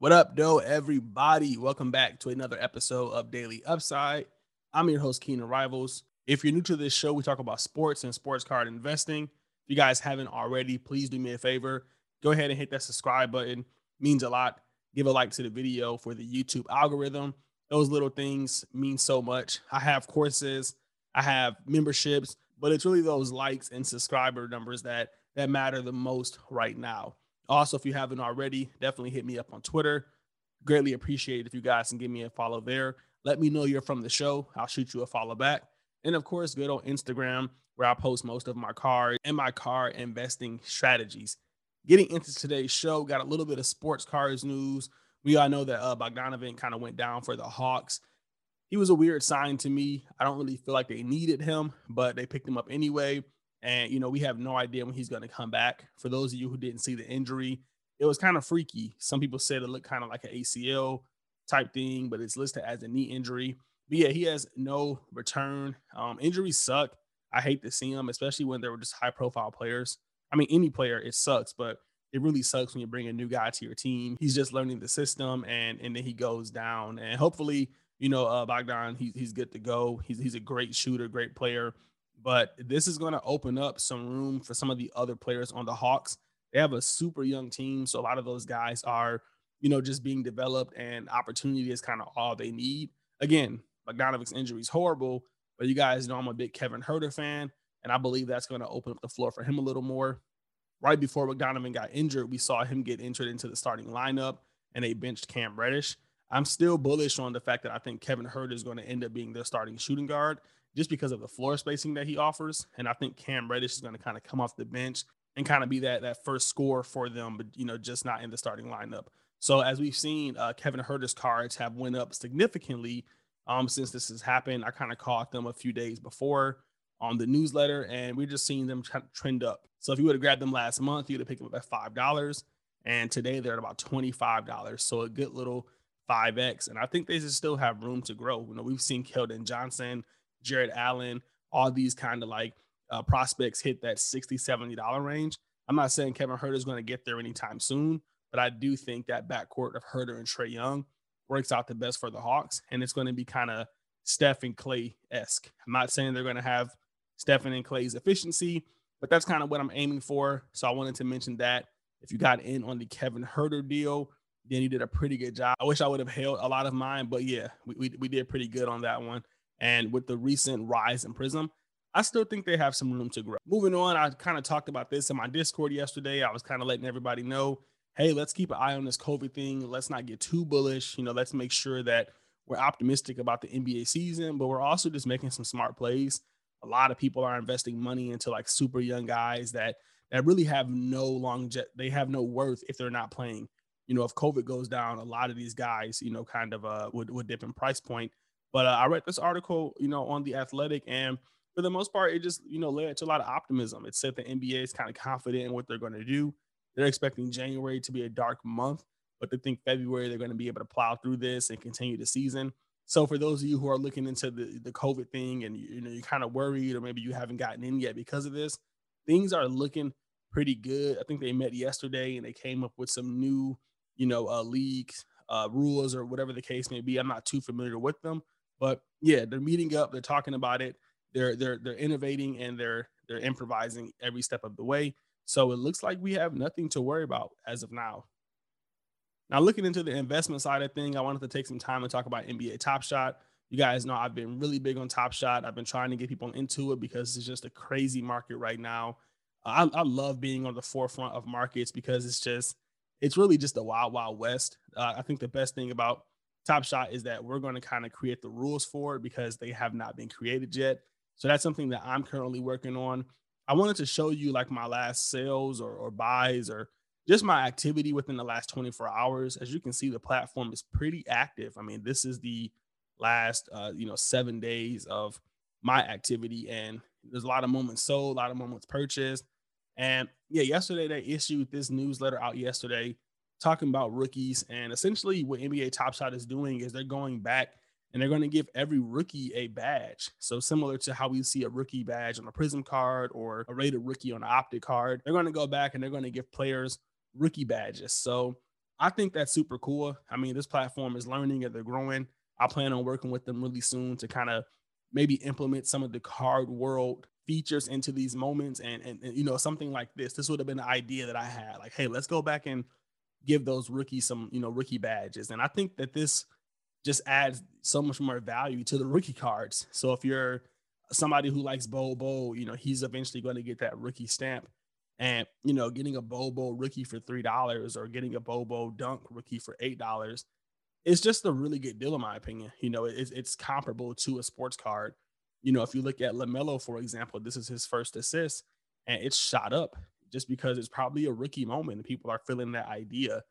What up, though, everybody? Welcome back to another episode of Daily Upside. I'm your host, Keenan Rivals. If you're new to this show, we talk about sports and sports card investing. If you guys haven't already, please do me a favor. Go ahead and hit that subscribe button. Means a lot. Give a like to the video for the YouTube algorithm. Those little things mean so much. I have courses, I have memberships, but it's really those likes and subscriber numbers that that matter the most right now. Also, if you haven't already, definitely hit me up on Twitter. Greatly appreciate it if you guys can give me a follow there. Let me know you're from the show. I'll shoot you a follow back. And of course, good on Instagram, where I post most of my card and my car investing strategies. Getting into today's show, got a little bit of sports cars news. We all know that uh, Bogdanovich kind of went down for the Hawks. He was a weird sign to me. I don't really feel like they needed him, but they picked him up anyway. And, you know, we have no idea when he's going to come back. For those of you who didn't see the injury, it was kind of freaky. Some people said it looked kind of like an ACL type thing, but it's listed as a knee injury. But yeah, he has no return. Um, injuries suck. I hate to see them, especially when they were just high profile players. I mean, any player, it sucks, but it really sucks when you bring a new guy to your team. He's just learning the system and and then he goes down. And hopefully, you know, uh, Bogdan, he's he's good to go. He's he's a great shooter, great player but this is going to open up some room for some of the other players on the Hawks. They have a super young team, so a lot of those guys are, you know, just being developed, and opportunity is kind of all they need. Again, Bogdanovich's injury is horrible, but you guys know I'm a big Kevin Huerter fan, and I believe that's going to open up the floor for him a little more. Right before Bogdanovich got injured, we saw him get entered into the starting lineup, and they benched Cam Reddish. I'm still bullish on the fact that I think Kevin Huerter is going to end up being their starting shooting guard just because of the floor spacing that he offers. And I think Cam Reddish is going to kind of come off the bench and kind of be that that first score for them, but you know, just not in the starting lineup. So as we've seen, uh, Kevin Huerter's cards have went up significantly um, since this has happened. I kind of caught them a few days before on the newsletter, and we're just seeing them trend up. So if you would have grabbed them last month, you'd have picked them up at five dollars, and today they're at about twenty five dollars. So a good little five x, and I think they still have room to grow. You know, we've seen Keldon Johnson Jarrett Allen, all these kind of like uh, prospects hit that 60 $70 range. I'm not saying Kevin Huerter is going to get there anytime soon, but I do think that backcourt of Huerter and Trae Young works out the best for the Hawks. And it's going to be kind of Steph and Klay esque. I'm not saying they're going to have Stephen and Klay's efficiency, but that's kind of what I'm aiming for. So I wanted to mention that. If you got in on the Kevin Huerter deal, then you did a pretty good job. I wish I would have held a lot of mine, but yeah, we, we, we did pretty good on that one. And with the recent rise in Prizm, I still think they have some room to grow. Moving on, I kind of talked about this in my Discord yesterday. I was kind of letting everybody know, hey, let's keep an eye on this COVID thing. Let's not get too bullish. You know, let's make sure that we're optimistic about the NBA season, but we're also just making some smart plays. A lot of people are investing money into like super young guys that that really have no long jet, they have no worth if they're not playing. You know, if COVID goes down, a lot of these guys, you know, kind of uh would, would dip in price point. But uh, I read this article, you know, on the Athletic, and for the most part, it just you know led to a lot of optimism. It said the NBA is kind of confident in what they're going to do. They're expecting January to be a dark month, but they think February they're going to be able to plow through this and continue the season. So for those of you who are looking into the, the COVID thing and you know you're kind of worried or maybe you haven't gotten in yet because of this, things are looking pretty good. I think they met yesterday and they came up with some new, you know, uh, league uh, rules or whatever the case may be. I'm not too familiar with them, but yeah, they're meeting up, they're talking about it, they're they're they're innovating and they're they're improvising every step of the way. So it looks like we have nothing to worry about as of now. Now, looking into the investment side of thing, I wanted to take some time to talk about NBA Top Shot. You guys know I've been really big on Top Shot. I've been trying to get people into it because it's just a crazy market right now. I, I love being on the forefront of markets because it's just it's really just the wild wild west. Uh, I think the best thing about Top Shot is that we're going to kind of create the rules for it because they have not been created yet. So that's something that I'm currently working on. I wanted to show you like my last sales or, or buys or just my activity within the last 24 hours. As you can see, the platform is pretty active. I mean, this is the last uh, you know seven days of my activity, and there's a lot of moments sold, a lot of moments purchased. And yeah, yesterday they issued this newsletter out yesterday talking about rookies. And essentially, what NBA Top Shot is doing is they're going back and they're going to give every rookie a badge. So, similar to how we see a rookie badge on a Prizm card or a rated rookie on an Optic card, they're going to go back and they're going to give players rookie badges. So, I think that's super cool. I mean, this platform is learning and they're growing. I plan on working with them really soon to kind of maybe implement some of the card world features into these moments and, and, and you know something like this this would have been an idea that i had like hey let's go back and give those rookies some you know rookie badges and i think that this just adds so much more value to the rookie cards so if you're somebody who likes Bol, you know he's eventually going to get that rookie stamp and you know getting a Bol rookie for three dollars or getting a Bol dunk rookie for eight dollars it's just a really good deal in my opinion. You know, it's, it's comparable to a sports card. You know, if you look at LaMelo, for example, this is his first assist and it's shot up just because it's probably a rookie moment and people are feeling that idea.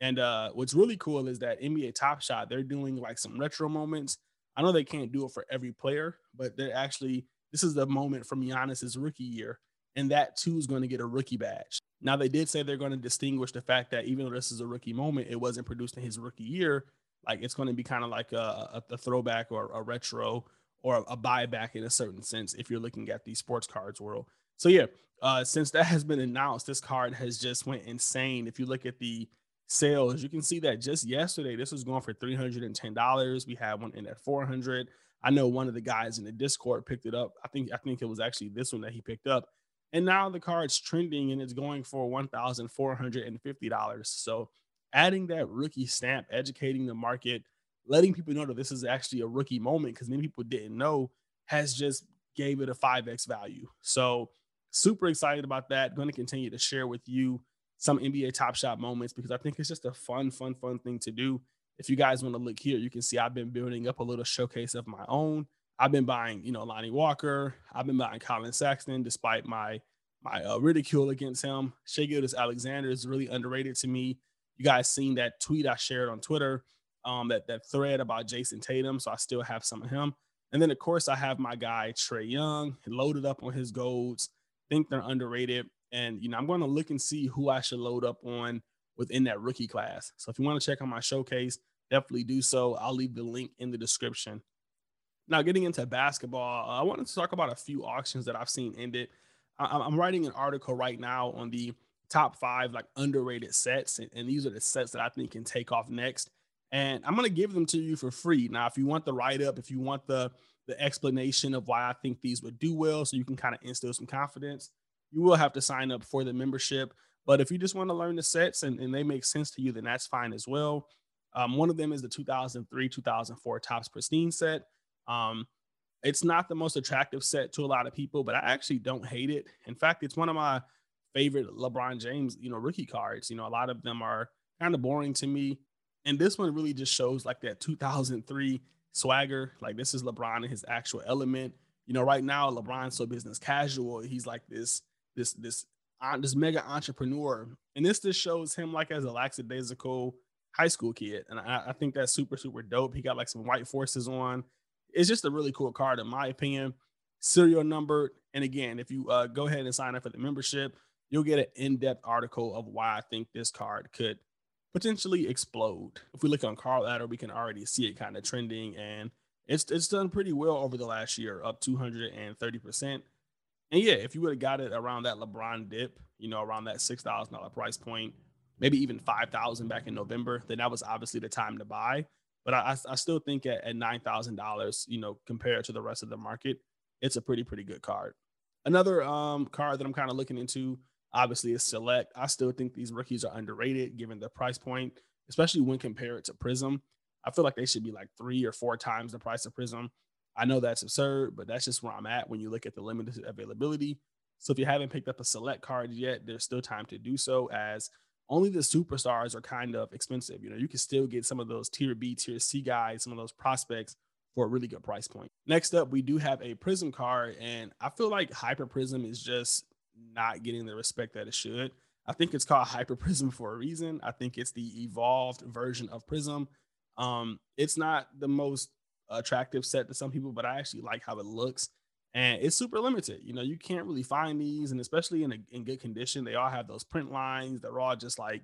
And uh, what's really cool is that NBA Top Shot, they're doing like some retro moments. I know they can't do it for every player, but they're actually, this is the moment from Giannis's rookie year. And that too is going to get a rookie badge. Now, they did say they're going to distinguish the fact that even though this is a rookie moment, it wasn't produced in his rookie year. Like it's going to be kind of like a, a, throwback or a retro or a buyback in a certain sense if you're looking at the sports cards world. So yeah, uh, since that has been announced, this card has just went insane. If you look at the sales, you can see that just yesterday this was going for three hundred and ten dollars. We had one in at four hundred. I know one of the guys in the Discord picked it up. I think I think it was actually this one that he picked up, and now the card's trending and it's going for one thousand four hundred and fifty dollars. So adding that rookie stamp, educating the market, letting people know that this is actually a rookie moment because many people didn't know has just gave it a 5x value. So super excited about that. Going to continue to share with you some NBA Top Shot moments because I think it's just a fun, fun, fun thing to do. If you guys want to look here, you can see I've been building up a little showcase of my own. I've been buying, you know, Lonnie Walker. I've been buying Collin Sexton, despite my my uh, ridicule against him. Shai Gilgeous-Alexander is really underrated to me you guys seen that tweet I shared on Twitter, um, that that thread about Jayson Tatum. So I still have some of him. And then of course I have my guy Trae Young loaded up on his golds. Think they're underrated. And you know, I'm going to look and see who I should load up on within that rookie class. So if you want to check out my showcase, definitely do so. I'll leave the link in the description. Now, getting into basketball, uh, I wanted to talk about a few auctions that I've seen ended. I'm writing an article right now on the top five like underrated sets, and, these are the sets that I think can take off next. And I'm gonna give them to you for free. Now, if you want the write up, if you want the the explanation of why I think these would do well, so you can kind of instill some confidence, you will have to sign up for the membership. But if you just want to learn the sets and, and they make sense to you, then that's fine as well. Um, one of them is the 2003 2004 Topps Pristine set. Um, it's not the most attractive set to a lot of people, but I actually don't hate it. In fact, it's one of my favorite LeBron James, you know, rookie cards. You know, a lot of them are kind of boring to me. And this one really just shows like that 2003 swagger. Like this is LeBron in his actual element. You know, right now LeBron's so business casual. He's like this, this, this, uh, this mega entrepreneur. And this just shows him like as a lackadaisical high school kid. And I, I think that's super, super dope. He got like some white forces on. It's just a really cool card, in my opinion. Serial numbered. And again, if you uh, go ahead and sign up for the membership, you'll get an in-depth article of why I think this card could potentially explode. If we look on Card Ladder, we can already see it kind of trending, and it's it's done pretty well over the last year, up 230 percent. And yeah, if you would have got it around that LeBron dip, you know, around that six thousand dollar price point, maybe even five thousand back in November, then that was obviously the time to buy. But I, I still think at, at nine thousand dollars, you know, compared to the rest of the market, it's a pretty pretty good card. Another um, card that I'm kind of looking into obviously is select. I still think these rookies are underrated given the price point, especially when compared to Prizm. I feel like they should be like three or four times the price of Prizm. I know that's absurd, but that's just where I'm at when you look at the limited availability. So if you haven't picked up a select card yet, there's still time to do so as only the superstars are kind of expensive. You know, you can still get some of those tier B, tier C guys, some of those prospects for a really good price point. Next up, we do have a Prizm card, and I feel like Hyper Prizm is just not getting the respect that it should. I think it's called Hyper Prizm for a reason. I think it's the evolved version of Prizm. Um, it's not the most attractive set to some people, but I actually like how it looks. And it's super limited. You know, you can't really find these, and especially in a, in good condition, they all have those print lines. They're all just like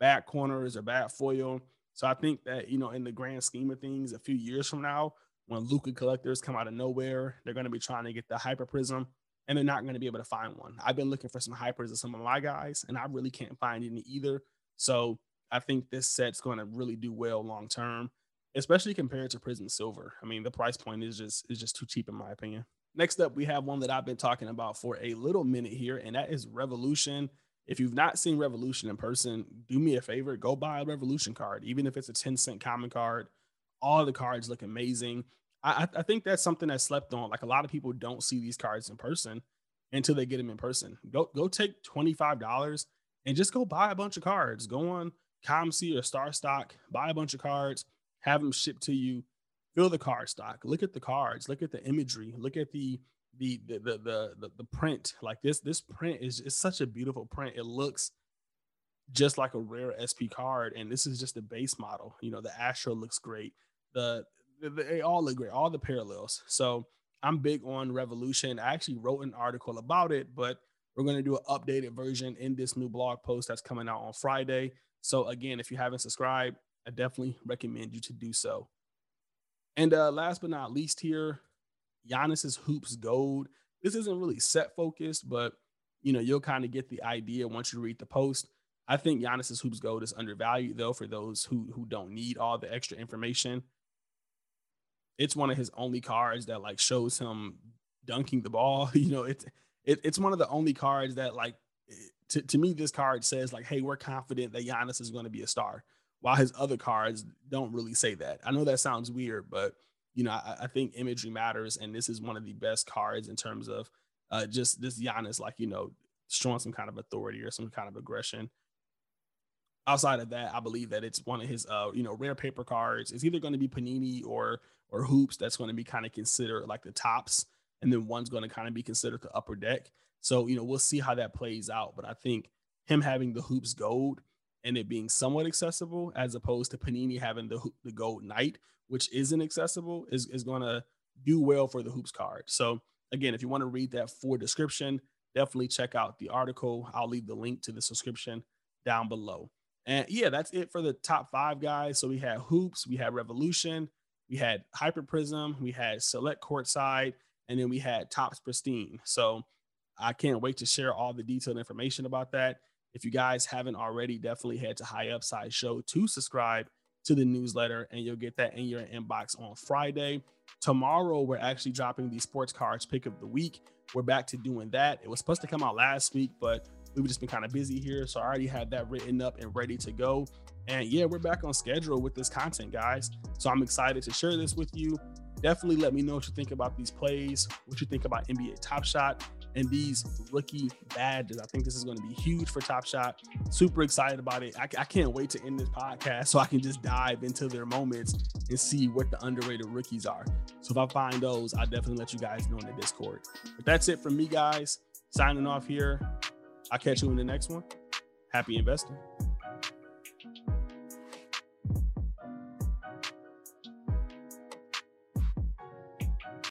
bad corners or bad foil. So I think that you know, in the grand scheme of things, a few years from now, when Luka collectors come out of nowhere, they're going to be trying to get the Hyper Prizm and they're not going to be able to find one. I've been looking for some hypers of some of my guys, and I really can't find any either. So I think this set's going to really do well long term, especially compared to Prizm Silver. I mean, the price point is just is just too cheap in my opinion. Next up, we have one that I've been talking about for a little minute here, and that is Revolution. If you've not seen Revolution in person, do me a favor, go buy a Revolution card, even if it's a 10 cent common card. All the cards look amazing. I, I think that's something that's slept on. Like a lot of people don't see these cards in person until they get them in person. Go go take $25 and just go buy a bunch of cards. Go on COMC or Star Stock, buy a bunch of cards, have them shipped to you, fill the card stock, look at the cards, look at the imagery, look at the the the the the, the, the print. Like this this print is it's such a beautiful print. It looks just like a rare SP card, and this is just the base model. You know, the Astro looks great. The they all look great, all the parallels. So I'm big on Revolution. I actually wrote an article about it, but we're going to do an updated version in this new blog post that's coming out on Friday. So again, if you haven't subscribed, I definitely recommend you to do so. And uh, last but not least, here, Giannis's hoops gold. This isn't really set focused, but you know you'll kind of get the idea once you read the post. I think Giannis's hoops gold is undervalued though for those who who don't need all the extra information. It's one of his only cards that like shows him dunking the ball. You know, it's it, it's one of the only cards that like to, to me this card says like, hey, we're confident that Giannis is going to be a star while his other cards don't really say that. I know that sounds weird, but you know, I, I think imagery matters, and this is one of the best cards in terms of uh, just this Giannis, like you know, showing some kind of authority or some kind of aggression. Outside of that, I believe that it's one of his, uh, you know, rare paper cards. It's either going to be Panini or or Hoops. That's going to be kind of considered like the Topps, and then one's going to kind of be considered the upper deck. So you know, we'll see how that plays out. But I think him having the Hoops Gold and it being somewhat accessible as opposed to Panini having the the gold knight, which isn't accessible, is, is going to do well for the hoops card. So again, if you want to read that full description, definitely check out the article. I'll leave the link to the subscription down below. And yeah, that's it for the top five guys. So we had hoops, we had revolution, we had hyper prizm, we had select courtside, and then we had Topps pristine. So I can't wait to share all the detailed information about that. If you guys haven't already, definitely head to High Upside Show to subscribe to the newsletter, and you'll get that in your inbox on Friday. Tomorrow, we're actually dropping the sports cards pick of the week. We're back to doing that. It was supposed to come out last week, but we've just been kind of busy here. So I already had that written up and ready to go. And yeah, we're back on schedule with this content, guys. So I'm excited to share this with you. Definitely let me know what you think about these plays, what you think about NBA Top Shot, and these rookie badges. I think this is going to be huge for Top Shot. Super excited about it. I, I, can't wait to end this podcast so I can just dive into their moments and see what the underrated rookies are. So if I find those, I'll definitely let you guys know in the Discord. But that's it from me, guys. Signing off here. I'll catch you in the next one. Happy investing.